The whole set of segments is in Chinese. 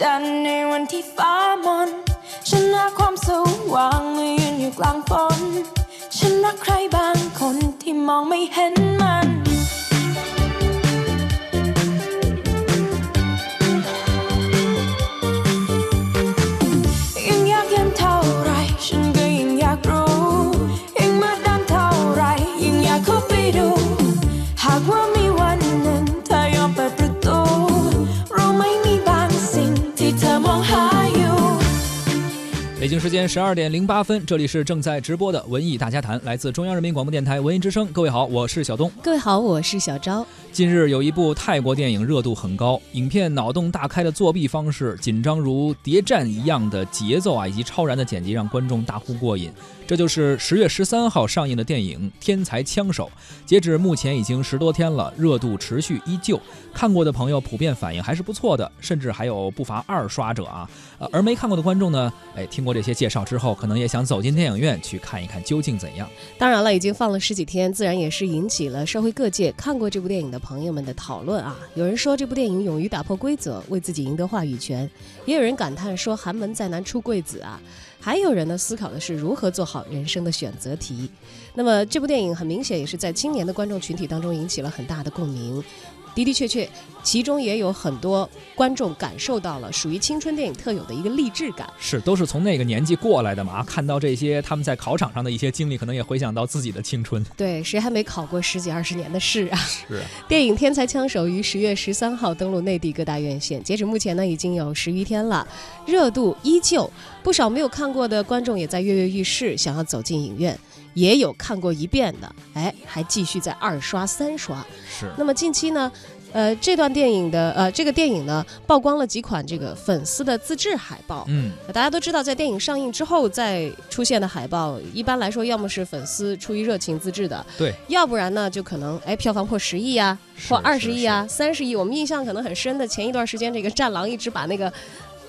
จันทร์ในวันที่ฟ้ามนฉันรักความสว่างเมื่อยืนอยู่กลางฝนฉันรักใครบางคนที่มองไม่เห็นมัน 时间十二点零八分，这里是正在直播的文艺大家谈，来自中央人民广播电台文艺之声。各位好，我是小东。各位好，我是小昭。近日有一部泰国电影热度很高，影片脑洞大开的作弊方式、紧张如谍战一样的节奏啊，以及超然的剪辑，让观众大呼过瘾。这就是十月十三号上映的电影《天才枪手》。截止目前已经十多天了，热度持续依旧。看过的朋友普遍反应还是不错的，甚至还有不乏二刷者啊。而没看过的观众呢，哎，听过这些介绍之后，可能也想走进电影院去看一看究竟怎样。当然了，已经放了十几天，自然也是引起了社会各界看过这部电影的朋友们的讨论啊。有人说这部电影勇于打破规则，为自己赢得话语权；也有人感叹说寒门再难出贵子啊。还有人呢思考的是如何做好人生的选择题。那么这部电影很明显也是在青年的观众群体当中引起了很大的共鸣。的的确确，其中也有很多观众感受到了属于青春电影特有的一个励志感。是，都是从那个年纪过来的嘛。看到这些他们在考场上的一些经历，可能也回想到自己的青春。对，谁还没考过十几二十年的试啊？是。电影《天才枪手》于十月十三号登陆内地各大院线，截止目前呢，已经有十余天了，热度依旧。不少没有看过的观众也在跃跃欲试，想要走进影院。也有看过一遍的，哎，还继续在二刷、三刷。是。那么近期呢，呃，这段电影的呃，这个电影呢，曝光了几款这个粉丝的自制海报。嗯。大家都知道，在电影上映之后再出现的海报，一般来说要么是粉丝出于热情自制的，对；要不然呢，就可能哎，票房破十亿啊，破二十亿啊，三十亿。我们印象可能很深的，前一段时间这个《战狼》一直把那个。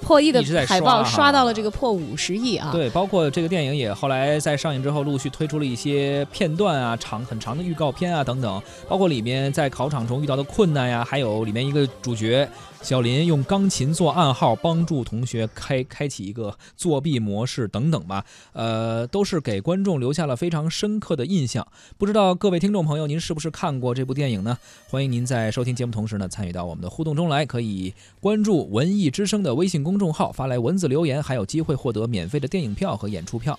破亿的海报刷到了这个破五十亿啊！对，包括这个电影也后来在上映之后陆续推出了一些片段啊，长很长的预告片啊等等，包括里面在考场中遇到的困难呀，还有里面一个主角。小林用钢琴做暗号，帮助同学开开启一个作弊模式等等吧，呃，都是给观众留下了非常深刻的印象。不知道各位听众朋友，您是不是看过这部电影呢？欢迎您在收听节目同时呢，参与到我们的互动中来，可以关注文艺之声的微信公众号，发来文字留言，还有机会获得免费的电影票和演出票。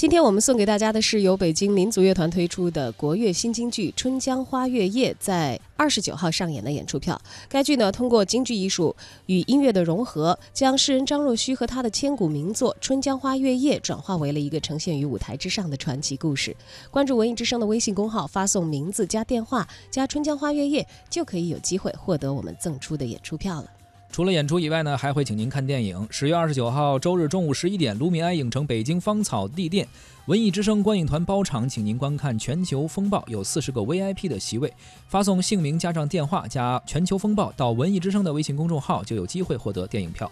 今天我们送给大家的是由北京民族乐团推出的国乐新京剧《春江花月夜》在二十九号上演的演出票。该剧呢，通过京剧艺术与音乐的融合，将诗人张若虚和他的千古名作《春江花月夜》转化为了一个呈现于舞台之上的传奇故事。关注文艺之声的微信公号，发送名字加电话加《春江花月夜》，就可以有机会获得我们赠出的演出票了。除了演出以外呢，还会请您看电影。十月二十九号周日中午十一点，卢米埃影城北京芳草地店，文艺之声观影团包场，请您观看《全球风暴》，有四十个 VIP 的席位。发送姓名加上电话加《全球风暴》到文艺之声的微信公众号，就有机会获得电影票。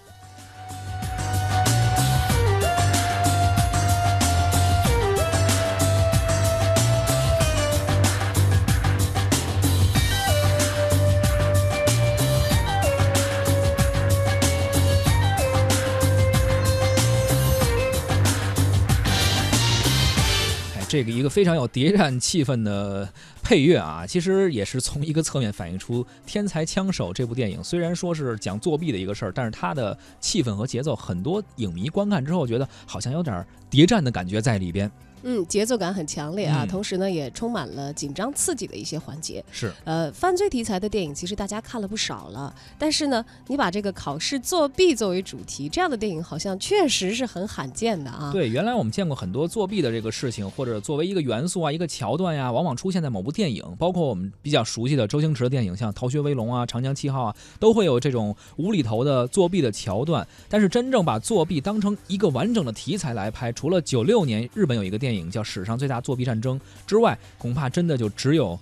这个一个非常有谍战气氛的配乐啊，其实也是从一个侧面反映出《天才枪手》这部电影虽然说是讲作弊的一个事儿，但是它的气氛和节奏，很多影迷观看之后觉得好像有点谍战的感觉在里边。嗯，节奏感很强烈啊，同时呢也充满了紧张刺激的一些环节。是，呃，犯罪题材的电影其实大家看了不少了，但是呢，你把这个考试作弊作为主题，这样的电影好像确实是很罕见的啊。对，原来我们见过很多作弊的这个事情，或者作为一个元素啊、一个桥段呀，往往出现在某部电影，包括我们比较熟悉的周星驰的电影，像《逃学威龙》啊、《长江七号》啊，都会有这种无厘头的作弊的桥段。但是真正把作弊当成一个完整的题材来拍，除了九六年日本有一个电电影叫《史上最》。大作弊战争之外，恐怕真的就只有，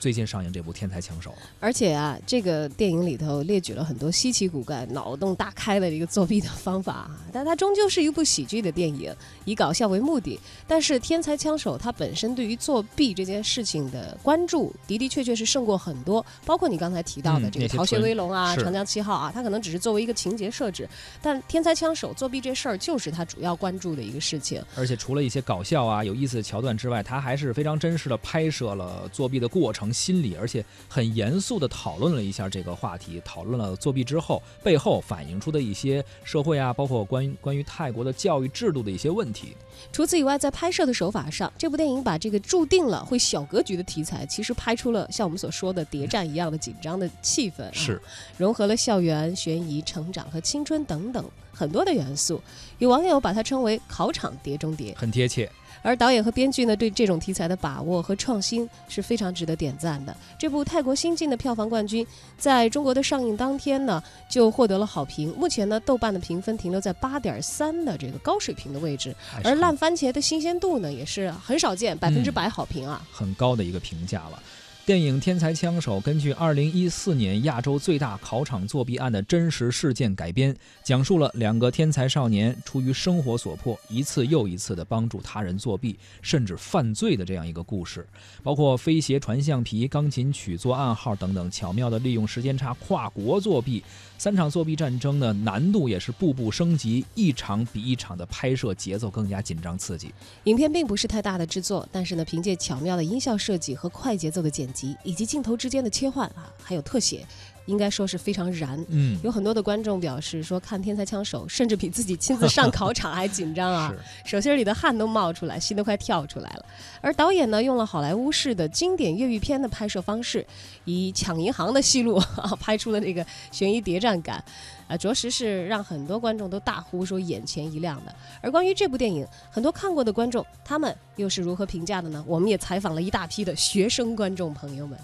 最近上映这部《天才枪手》。而且啊，这个电影里头列举了很多稀奇古怪、脑洞大开的一个作弊的方法啊，但它终究是一部喜剧的电影，以搞笑为目的。但是《天才枪手》它本身对于作弊这件事情的关注的的确确是胜过很多，包括你刚才提到的这个《逃学威龙》啊，是《长江七号》啊，它可能只是作为一个情节设置，但《天才枪手》作弊这事儿就是他主要关注的一个事情。而且除了一些搞笑啊、有意思的桥段之外，他还是非常真实的拍摄了作弊的过程、心理，而且很严肃的讨论了一下这个话题，讨论了作弊之后背后反映出的一些社会啊，包括关于关于泰国的教育制度的一些问题。除此以外，在拍摄的手法上，这部电影把这个注定了会小格局的题材，其实拍出了像我们所说的谍战一样的紧张的气氛、啊，是融合了校园、悬疑、成长和青春等等很多的元素。有网友把它称为“考场碟中谍很贴切。”，而导演和编剧呢，对这种题材的把握和创新是非常值得点赞的。这部泰国新晋的票房冠军，在中国的上映当天呢，就获得了好评。目前呢，豆瓣的评分停留在八点三的这个高水平的位置，而烂番茄的新鲜度呢，也是很少见，百分之百好评啊。很高的一个评价了。电影《天才枪手》根据2014年亚洲最大考场作弊案的真实事件改编，讲述了两个天才少年出于生活所迫，一次又一次的帮助他人作弊，甚至犯罪的这样一个故事。包括飞鞋传橡皮、钢琴曲做暗号等等，巧妙的利用时间差跨国作弊。三场作弊战争呢，难度也是步步升级，一场比一场的拍摄节奏更加紧张刺激。影片并不是太大的制作，但是呢，凭借巧妙的音效设计和快节奏的剪辑，以及镜头之间的切换啊，还有特写，应该说是非常燃。嗯，有很多的观众表示说，看《天才枪手》甚至比自己亲自上 考场还紧张啊！手心里的汗都冒出来，心都快跳出来了。而导演呢，用了好莱坞式的经典越狱片的拍摄方式，以抢银行的戏路啊，拍出了这个悬疑谍战感，啊，着实是让很多观众都大呼说眼前一亮的。而关于这部电影，很多看过的观众，他们又是如何评价的呢？我们也采访了一大批的学生观众朋友们。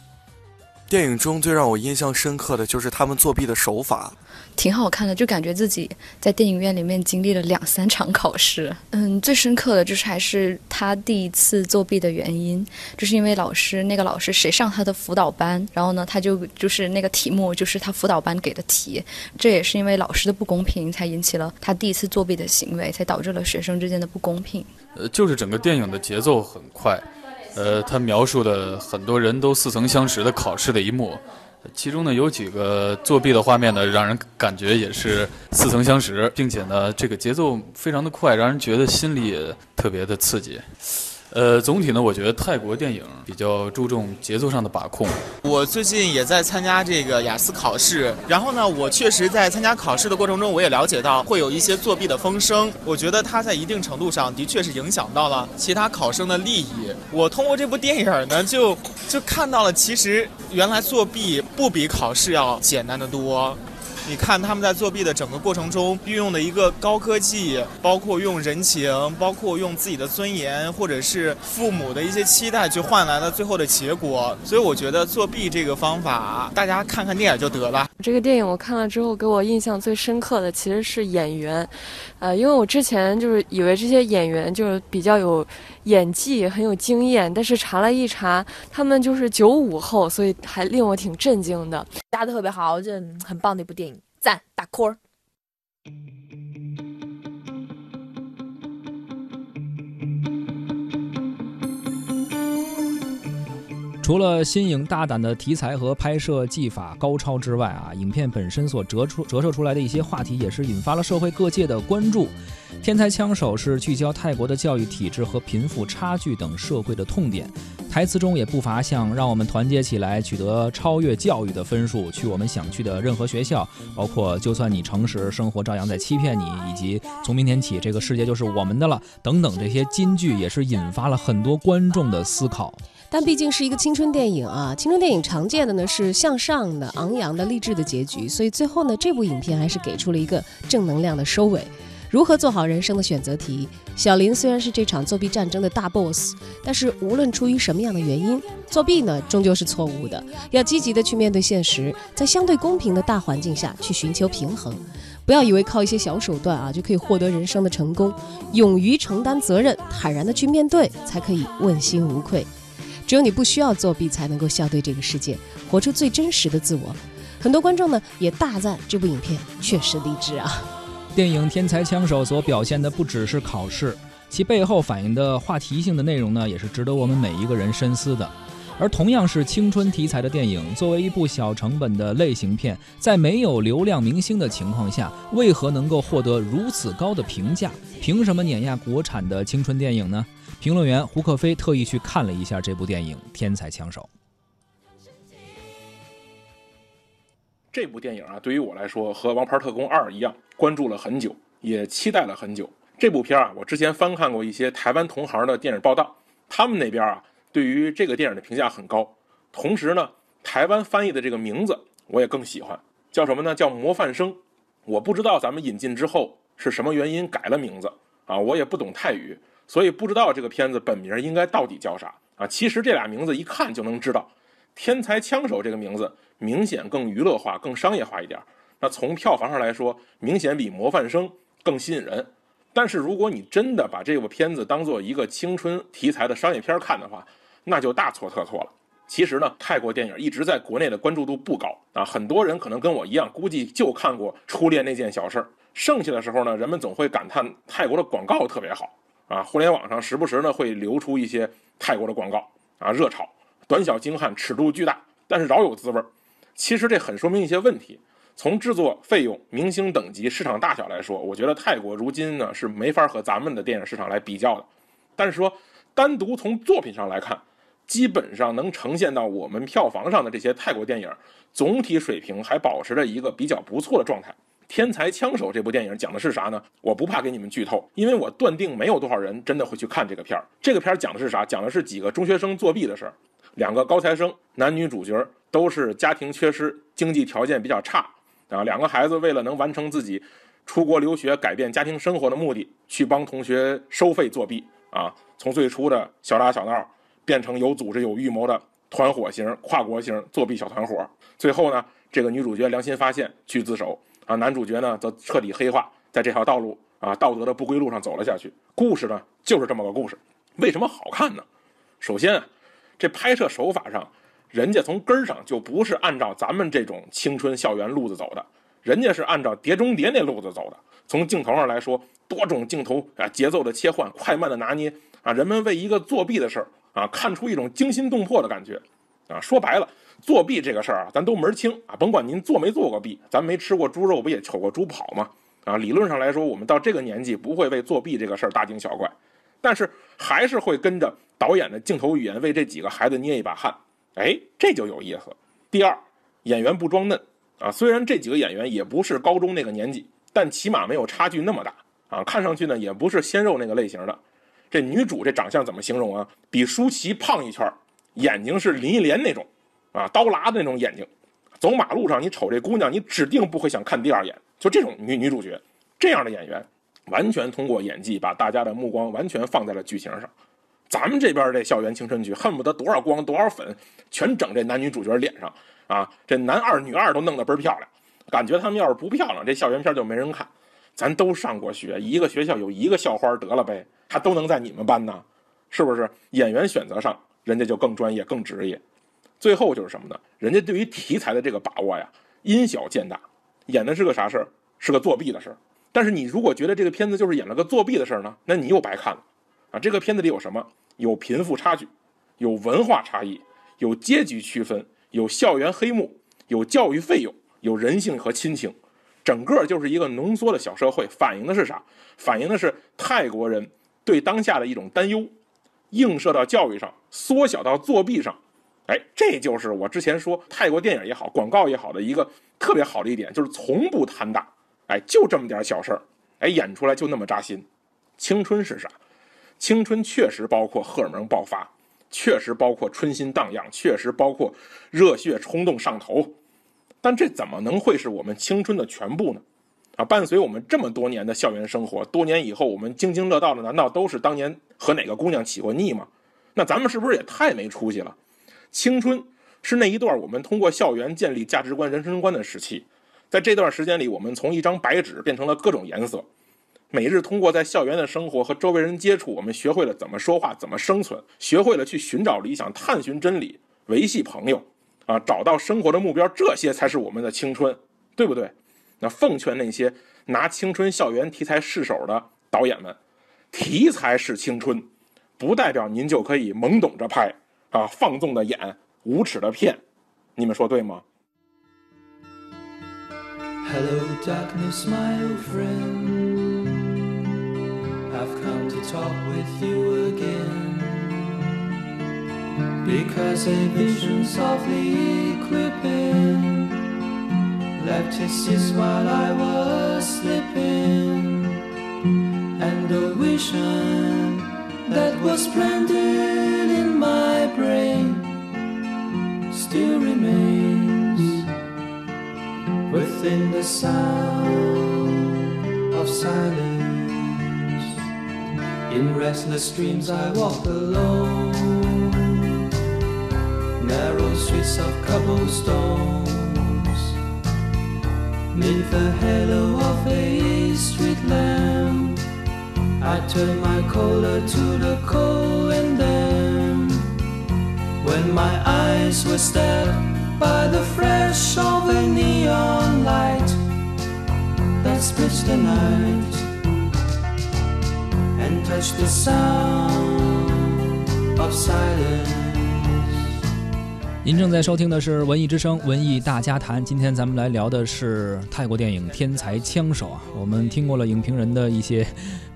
电影中最让我印象深刻的就是他们作弊的手法，挺好看的，就感觉自己在电影院里面经历了两三场考试。嗯，最深刻的就是还是他第一次作弊的原因，就是因为老师那个老师谁上他的辅导班，然后呢，他就就是那个题目就是他辅导班给的题，这也是因为老师的不公平，才引起了他第一次作弊的行为，才导致了学生之间的不公平。呃，就是整个电影的节奏很快，呃，他描述的很多人都似曾相识的考试的一幕，其中呢有几个作弊的画面呢，让人感觉也是似曾相识，并且呢这个节奏非常的快，让人觉得心里也特别的刺激。呃，总体呢，我觉得泰国电影比较注重节奏上的把控。我最近也在参加这个雅思考试，然后呢，我确实在参加考试的过程中，我也了解到会有一些作弊的风声。我觉得它在一定程度上的确是影响到了其他考生的利益。我通过这部电影呢，就就看到了，其实原来作弊不比考试要简单的多。你看他们在作弊的整个过程中运用的一个高科技，包括用人情，包括用自己的尊严，或者是父母的一些期待，去换来了最后的结果。所以我觉得作弊这个方法，大家看看电影就得了。这个电影我看了之后，给我印象最深刻的其实是演员，呃，因为我之前就是以为这些演员就是比较有演技，很有经验，但是查了一查，他们就是九五后，所以还令我挺震惊的。搭的特别好，这很棒的一部电影，赞打 call。除了新颖大胆的题材和拍摄技法高超之外啊，影片本身所折出折射出来的一些话题，也是引发了社会各界的关注。《天才枪手》是聚焦泰国的教育体制和贫富差距等社会的痛点，台词中也不乏像“让我们团结起来，取得超越教育的分数，去我们想去的任何学校”，包括“就算你诚实，生活照样在欺骗你”，以及“从明天起，这个世界就是我们的了”等等这些金句，也是引发了很多观众的思考。但毕竟是一个青春电影啊，青春电影常见的呢是向上的、昂扬的、励志的结局，所以最后呢，这部影片还是给出了一个正能量的收尾。如何做好人生的选择题？小林虽然是这场作弊战争的大 boss，但是无论出于什么样的原因，作弊呢终究是错误的。要积极的去面对现实，在相对公平的大环境下去寻求平衡。不要以为靠一些小手段啊就可以获得人生的成功，勇于承担责任，坦然的去面对，才可以问心无愧。只有你不需要作弊，才能够笑对这个世界，活出最真实的自我。很多观众呢也大赞这部影片确实励志啊。电影《天才枪手》所表现的不只是考试，其背后反映的话题性的内容呢，也是值得我们每一个人深思的。而同样是青春题材的电影，作为一部小成本的类型片，在没有流量明星的情况下，为何能够获得如此高的评价？凭什么碾压国产的青春电影呢？评论员胡克飞特意去看了一下这部电影《天才枪手》。这部电影啊，对于我来说和《王牌特工二》一样，关注了很久，也期待了很久。这部片啊，我之前翻看过一些台湾同行的电影报道，他们那边啊，对于这个电影的评价很高。同时呢，台湾翻译的这个名字我也更喜欢，叫什么呢？叫《模范生》。我不知道咱们引进之后是什么原因改了名字啊，我也不懂泰语，所以不知道这个片子本名应该到底叫啥啊。其实这俩名字一看就能知道，《天才枪手》这个名字。明显更娱乐化、更商业化一点。那从票房上来说，明显比《模范生》更吸引人。但是如果你真的把这部片子当做一个青春题材的商业片看的话，那就大错特错了。其实呢，泰国电影一直在国内的关注度不高啊。很多人可能跟我一样，估计就看过《初恋那件小事儿》，剩下的时候呢，人们总会感叹泰国的广告特别好啊。互联网上时不时呢会流出一些泰国的广告啊，热炒，短小精悍，尺度巨大，但是饶有滋味儿。其实这很说明一些问题。从制作费用、明星等级、市场大小来说，我觉得泰国如今呢是没法和咱们的电影市场来比较的。但是说单独从作品上来看，基本上能呈现到我们票房上的这些泰国电影，总体水平还保持着一个比较不错的状态。《天才枪手》这部电影讲的是啥呢？我不怕给你们剧透，因为我断定没有多少人真的会去看这个片儿。这个片儿讲的是啥？讲的是几个中学生作弊的事儿。两个高材生，男女主角都是家庭缺失，经济条件比较差啊。两个孩子为了能完成自己出国留学、改变家庭生活的目的，去帮同学收费作弊啊。从最初的小打小闹，变成有组织、有预谋的团伙型、跨国型作弊小团伙。最后呢，这个女主角良心发现去自首啊，男主角呢则彻底黑化，在这条道路啊道德的不归路上走了下去。故事呢就是这么个故事。为什么好看呢？首先啊。这拍摄手法上，人家从根儿上就不是按照咱们这种青春校园路子走的，人家是按照《碟中谍》那路子走的。从镜头上来说，多种镜头啊，节奏的切换，快慢的拿捏啊，人们为一个作弊的事儿啊，看出一种惊心动魄的感觉啊。说白了，作弊这个事儿啊，咱都门儿清啊，甭管您做没做过弊，咱没吃过猪肉，不也瞅过猪跑吗？啊，理论上来说，我们到这个年纪不会为作弊这个事儿大惊小怪，但是还是会跟着。导演的镜头语言为这几个孩子捏一把汗，哎，这就有意思。第二，演员不装嫩啊，虽然这几个演员也不是高中那个年纪，但起码没有差距那么大啊，看上去呢也不是鲜肉那个类型的。这女主这长相怎么形容啊？比舒淇胖一圈，眼睛是林忆莲那种啊，刀剌的那种眼睛。走马路上你瞅这姑娘，你指定不会想看第二眼。就这种女女主角，这样的演员，完全通过演技把大家的目光完全放在了剧情上。咱们这边这校园青春剧，恨不得多少光多少粉，全整这男女主角脸上啊！这男二女二都弄得倍儿漂亮，感觉他们要是不漂亮，这校园片就没人看。咱都上过学，一个学校有一个校花得了呗，还都能在你们班呢，是不是？演员选择上，人家就更专业、更职业。最后就是什么呢？人家对于题材的这个把握呀，因小见大，演的是个啥事儿？是个作弊的事儿。但是你如果觉得这个片子就是演了个作弊的事儿呢，那你又白看了。啊，这个片子里有什么？有贫富差距，有文化差异，有阶级区分，有校园黑幕，有教育费用，有人性和亲情，整个就是一个浓缩的小社会。反映的是啥？反映的是泰国人对当下的一种担忧，映射到教育上，缩小到作弊上。哎，这就是我之前说泰国电影也好，广告也好的一个特别好的一点，就是从不贪大。哎，就这么点小事儿，哎，演出来就那么扎心。青春是啥？青春确实包括荷尔蒙爆发，确实包括春心荡漾，确实包括热血冲动上头，但这怎么能会是我们青春的全部呢？啊，伴随我们这么多年的校园生活，多年以后我们津津乐道的，难道都是当年和哪个姑娘起过腻吗？那咱们是不是也太没出息了？青春是那一段我们通过校园建立价值观、人生观的时期，在这段时间里，我们从一张白纸变成了各种颜色。每日通过在校园的生活和周围人接触，我们学会了怎么说话，怎么生存，学会了去寻找理想，探寻真理，维系朋友，啊，找到生活的目标，这些才是我们的青春，对不对？那奉劝那些拿青春校园题材试手的导演们，题材是青春，不代表您就可以懵懂着拍啊，放纵的演，无耻的骗，你们说对吗？Hello, darkness, my old friend. I've come to talk with you again. Because a vision softly creeping left his seats while I was sleeping. And the vision that was planted in my brain still remains within the sound of silence. In restless dreams, I walk alone, narrow streets of cobblestones. Neath the halo of a street lamp, I turn my collar to the cold and damp. When my eyes were stabbed by the flash of a neon light that splits the night and touch the sound of silence. 您正在收听的是《文艺之声·文艺大家谈》，今天咱们来聊的是泰国电影《天才枪手》啊。我们听过了影评人的一些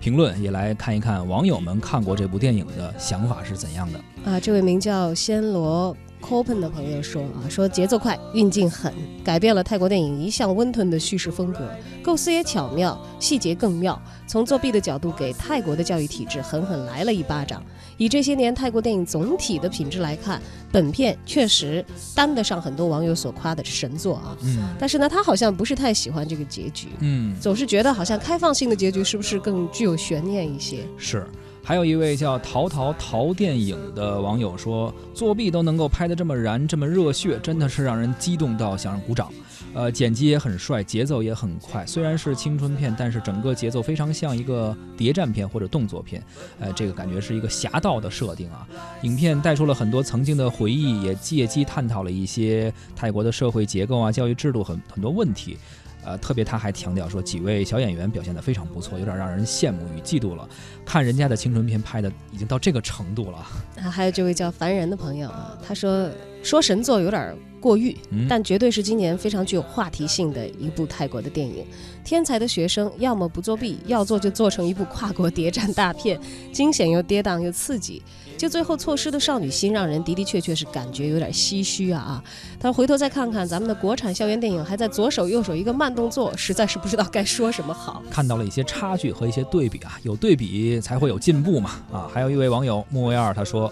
评论，也来看一看网友们看过这部电影的想法是怎样的。啊，这位名叫暹罗 Copen 的朋友说啊，说节奏快，运镜狠，改变了泰国电影一向温吞的叙事风格，构思也巧妙，细节更妙。从作弊的角度给泰国的教育体制狠狠来了一巴掌。以这些年泰国电影总体的品质来看，本片确实担得上很多网友所夸的神作啊。嗯但是呢，他好像不是太喜欢这个结局，嗯，总是觉得好像开放性的结局是不是更具有悬念一些？是。还有一位叫淘淘淘电影的网友说，作弊都能够拍得这么燃，这么热血，真的是让人激动到想鼓掌。呃，剪辑也很帅，节奏也很快。虽然是青春片，但是整个节奏非常像一个谍战片或者动作片。呃，这个感觉是一个侠盗的设定啊。影片带出了很多曾经的回忆，也借机探讨了一些泰国的社会结构啊、教育制度很很多问题。呃，特别他还强调说，几位小演员表现得非常不错，有点让人羡慕与嫉妒了。看人家的青春片拍的已经到这个程度了，啊，还有这位叫凡人的朋友啊，他说说神作有点过誉，嗯但绝对是今年非常具有话题性的一部泰国的电影。天才的学生要么不作弊，要做就做成一部跨国谍战大片，惊险又跌宕又刺激。就最后错失的少女心，让人的的确确是感觉有点唏嘘啊啊！他回头再看看咱们的国产校园电影，还在左手右手一个慢动作，实在是不知道该说什么好。看到了一些差距和一些对比啊，有对比才会有进步嘛啊！还有一位网友木卫二他说。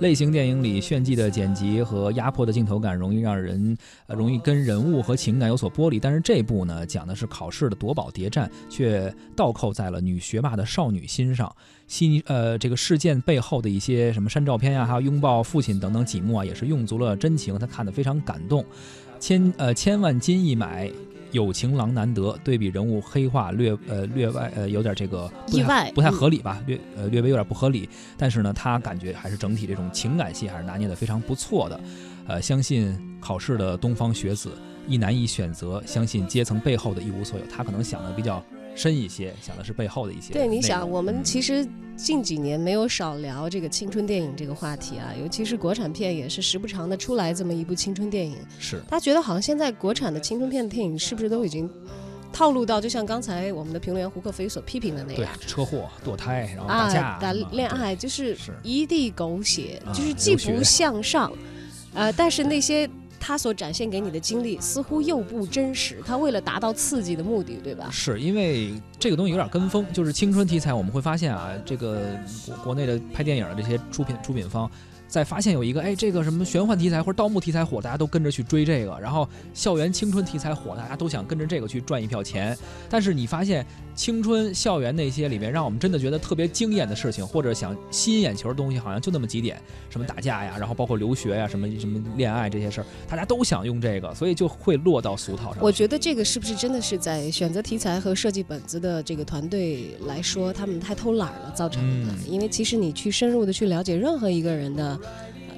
类型电影里炫技的剪辑和压迫的镜头感，容易让人呃容易跟人物和情感有所剥离。但是这部呢，讲的是考试的夺宝谍战，却倒扣在了女学霸的少女心上。悉尼呃这个事件背后的一些什么删照片呀、还有拥抱父亲等等几幕啊，也是用足了真情，他看得非常感动。千呃千万金一买。有情郎难得，对比人物黑化略呃略外呃有点这个不太意外不太合理吧，略呃略微有点不合理，但是呢，他感觉还是整体这种情感戏还是拿捏的非常不错的，呃，相信考试的东方学子一难以选择，相信阶层背后的一无所有，他可能想的比较深一些，想的是背后的一些对，你想，我们嗯其实近几年没有少聊这个青春电影这个话题啊，尤其是国产片也是时不常的出来这么一部青春电影。是他觉得好像现在国产的青春片的电影是不是都已经套路到，就像刚才我们的评论员胡克飞所批评的那样对。车祸、堕胎，然后打架、啊，打恋爱就是一地狗血，啊就是既不向上，呃，但是那些他所展现给你的经历似乎又不真实。他为了达到刺激的目的，对吧？是因为这个东西有点跟风，就是青春题材，我们会发现啊，这个国国内的拍电影的这些出品出品方，在发现有一个哎这个什么玄幻题材或者盗墓题材火，大家都跟着去追这个，然后校园青春题材火，大家都想跟着这个去赚一票钱。但是你发现青春校园那些里面，让我们真的觉得特别惊艳的事情，或者想吸引眼球的东西，好像就那么几点，什么打架呀，然后包括留学呀，什么什么恋爱这些事儿，大家都想用这个，所以就会落到俗套上。我觉得这个是不是真的是在选择题材和设计本子的这个团队来说，他们太偷懒了造成的？嗯因为其实你去深入的去了解任何一个人的。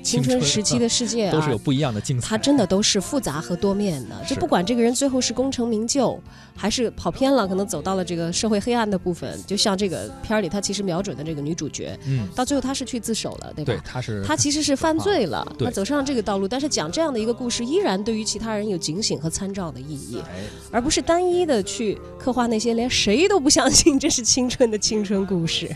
呃青春时期的世界啊，都是有不一样的精彩，它真的都是复杂和多面的。就不管这个人最后是功成名就，还是跑偏了，可能走到了这个社会黑暗的部分。就像这个片儿里，他其实瞄准的这个女主角，嗯，到最后他是去自首了，对吧？对，他是他其实是犯罪了，对他走上这个道路，但是讲这样的一个故事，依然对于其他人有警醒和参照的意义，哎而不是单一的去刻画那些连谁都不相信这是青春的青春故事。